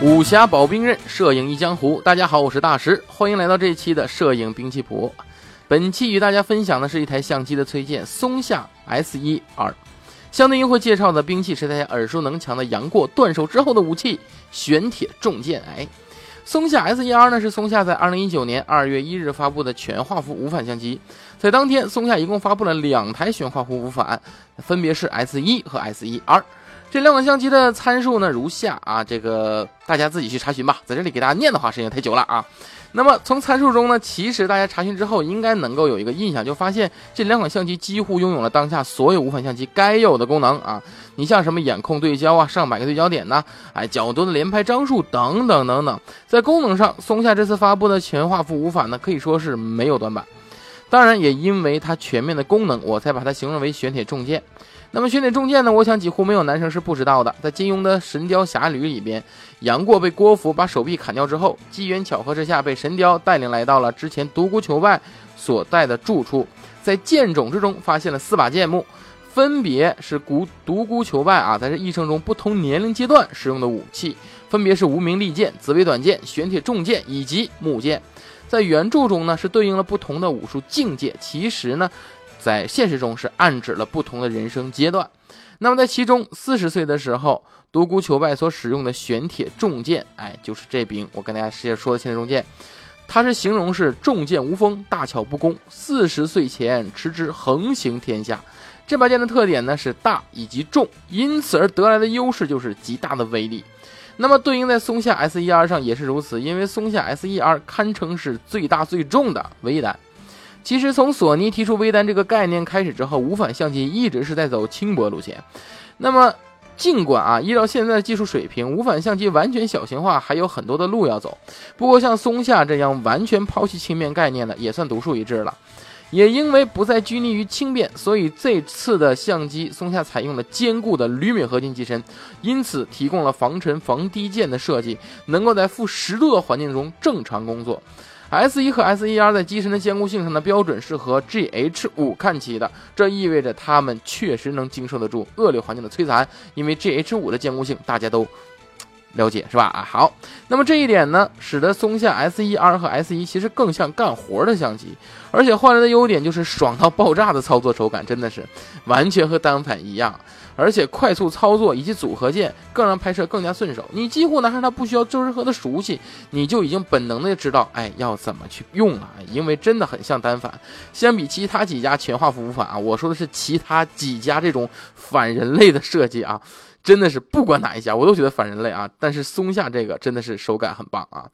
武侠保兵刃，摄影一江湖。大家好，我是大石，欢迎来到这一期的摄影兵器谱。本期与大家分享的是一台相机的推荐——松下 S1R。相对应会介绍的兵器是大家耳熟能详的杨过断手之后的武器——玄铁重剑。哎，松下 S1R 呢是松下在2019年2月1日发布的全画幅无反相机。在当天，松下一共发布了两台全画幅无反，分别是 S1 和 S1R。这两款相机的参数呢如下啊，这个大家自己去查询吧，在这里给大家念的话时间太久了啊。那么从参数中呢，其实大家查询之后应该能够有一个印象，就发现这两款相机几乎拥有了当下所有无反相机该有的功能啊。你像什么眼控对焦啊，上百个对焦点呢，哎，角度的连拍张数等等等等，在功能上，松下这次发布的全画幅无反呢，可以说是没有短板。当然，也因为它全面的功能，我才把它形容为玄铁重剑。那么玄铁重剑呢？我想几乎没有男生是不知道的。在金庸的《神雕侠侣》里边，杨过被郭芙把手臂砍掉之后，机缘巧合之下被神雕带领来到了之前独孤求败所在的住处，在剑冢之中发现了四把剑木，分别是孤独孤求败啊在这一生中不同年龄阶段使用的武器，分别是无名利剑、紫薇短剑、玄铁重剑以及木剑。在原著中呢，是对应了不同的武术境界。其实呢。在现实中是暗指了不同的人生阶段。那么在其中，四十岁的时候，独孤求败所使用的玄铁重剑，哎，就是这柄我跟大家直接说的玄铁重剑，它是形容是重剑无锋，大巧不工。四十岁前持之横行天下。这把剑的特点呢是大以及重，因此而得来的优势就是极大的威力。那么对应在松下 S E R 上也是如此，因为松下 S E R 堪称是最大最重的微单。其实从索尼提出微单这个概念开始之后，无反相机一直是在走轻薄路线。那么，尽管啊，依照现在的技术水平，无反相机完全小型化还有很多的路要走。不过，像松下这样完全抛弃轻便概念的，也算独树一帜了。也因为不再拘泥于轻便，所以这次的相机松下采用了坚固的铝镁合金机身，因此提供了防尘防滴溅的设计，能够在负十度的环境中正常工作。S 一和 S 一 R 在机身的坚固性上的标准是和 GH 五看齐的，这意味着它们确实能经受得住恶劣环境的摧残。因为 GH 五的坚固性大家都了解是吧？啊，好，那么这一点呢，使得松下 S 一 R 和 S 一其实更像干活的相机，而且换来的优点就是爽到爆炸的操作手感，真的是完全和单反一样。而且快速操作以及组合键更让拍摄更加顺手。你几乎拿上它不需要周任何的熟悉，你就已经本能的知道，哎，要怎么去用了。因为真的很像单反。相比其他几家全画幅无反啊，我说的是其他几家这种反人类的设计啊，真的是不管哪一家我都觉得反人类啊。但是松下这个真的是手感很棒啊。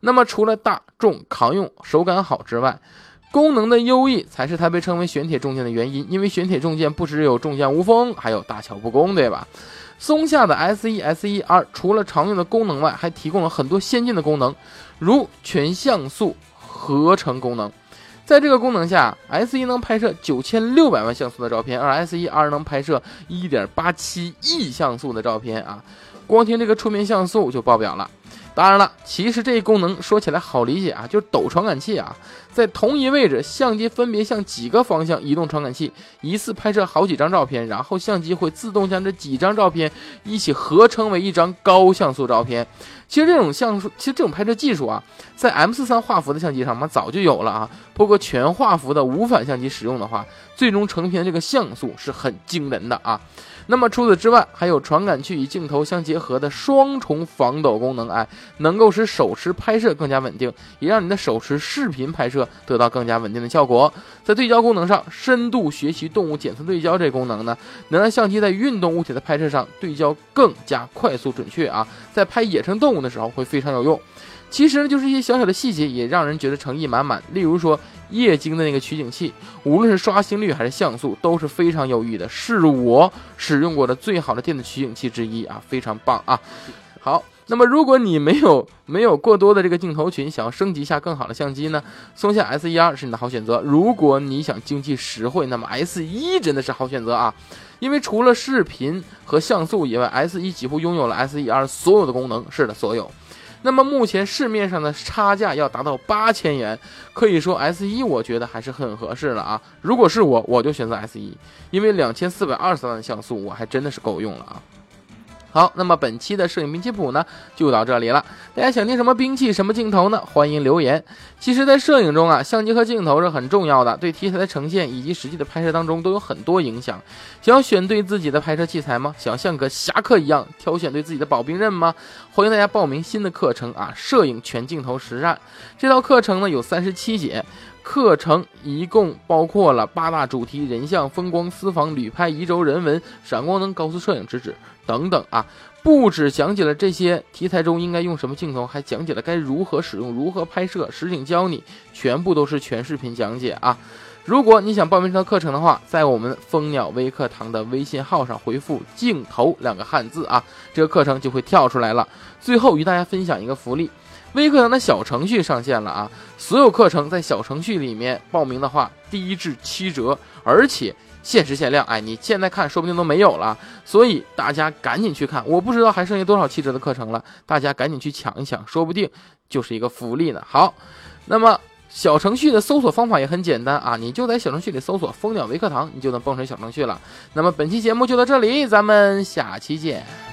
那么除了大众扛用、手感好之外，功能的优异才是它被称为玄铁重剑的原因，因为玄铁重剑不只有重剑无锋，还有大巧不工，对吧？松下的 S 一、S 一 R 除了常用的功能外，还提供了很多先进的功能，如全像素合成功能。在这个功能下，S 一能拍摄九千六百万像素的照片，而 S 一 R 能拍摄一点八七亿像素的照片啊！光听这个触面像素就爆表了。当然了，其实这一功能说起来好理解啊，就是抖传感器啊，在同一位置，相机分别向几个方向移动传感器，一次拍摄好几张照片，然后相机会自动将这几张照片一起合成为一张高像素照片。其实这种像素，其实这种拍摄技术啊，在 M 四三画幅的相机上嘛早就有了啊。不过全画幅的无反相机使用的话，最终成片的这个像素是很惊人的啊。那么除此之外，还有传感器与镜头相结合的双重防抖功能，哎，能够使手持拍摄更加稳定，也让你的手持视频拍摄得到更加稳定的效果。在对焦功能上，深度学习动物检测对焦这功能呢，能让相机在运动物体的拍摄上对焦更加快速准确啊，在拍野生动物的时候会非常有用。其实呢，就是一些小小的细节也让人觉得诚意满满。例如说，液晶的那个取景器，无论是刷新率还是像素都是非常优异的，是我使用过的最好的电子取景器之一啊，非常棒啊！好，那么如果你没有没有过多的这个镜头群，想要升级一下更好的相机呢，松下 S1R 是你的好选择。如果你想经济实惠，那么 S1 真的是好选择啊，因为除了视频和像素以外，S1 几乎拥有了 S1R 所有的功能。是的，所有。那么目前市面上的差价要达到八千元，可以说 S 一我觉得还是很合适了啊。如果是我，我就选择 S 一，因为两千四百二十万像素我还真的是够用了啊。好，那么本期的摄影兵器谱呢，就到这里了。大家想听什么兵器、什么镜头呢？欢迎留言。其实，在摄影中啊，相机和镜头是很重要的，对题材的呈现以及实际的拍摄当中都有很多影响。想要选对自己的拍摄器材吗？想像个侠客一样挑选对自己的保兵刃吗？欢迎大家报名新的课程啊，摄影全镜头实战。这套课程呢有三十七节。课程一共包括了八大主题：人像、风光、私房、旅拍、移轴、人文、闪光灯、高速摄影、直指等等啊。不止讲解了这些题材中应该用什么镜头，还讲解了该如何使用、如何拍摄，实景教你，全部都是全视频讲解啊。如果你想报名这套课程的话，在我们蜂鸟微课堂的微信号上回复“镜头”两个汉字啊，这个课程就会跳出来了。最后与大家分享一个福利。微课堂的小程序上线了啊！所有课程在小程序里面报名的话，低至七折，而且限时限量。哎，你现在看说不定都没有了，所以大家赶紧去看。我不知道还剩下多少七折的课程了，大家赶紧去抢一抢，说不定就是一个福利呢。好，那么小程序的搜索方法也很简单啊，你就在小程序里搜索“蜂鸟微课堂”，你就能蹦出小程序了。那么本期节目就到这里，咱们下期见。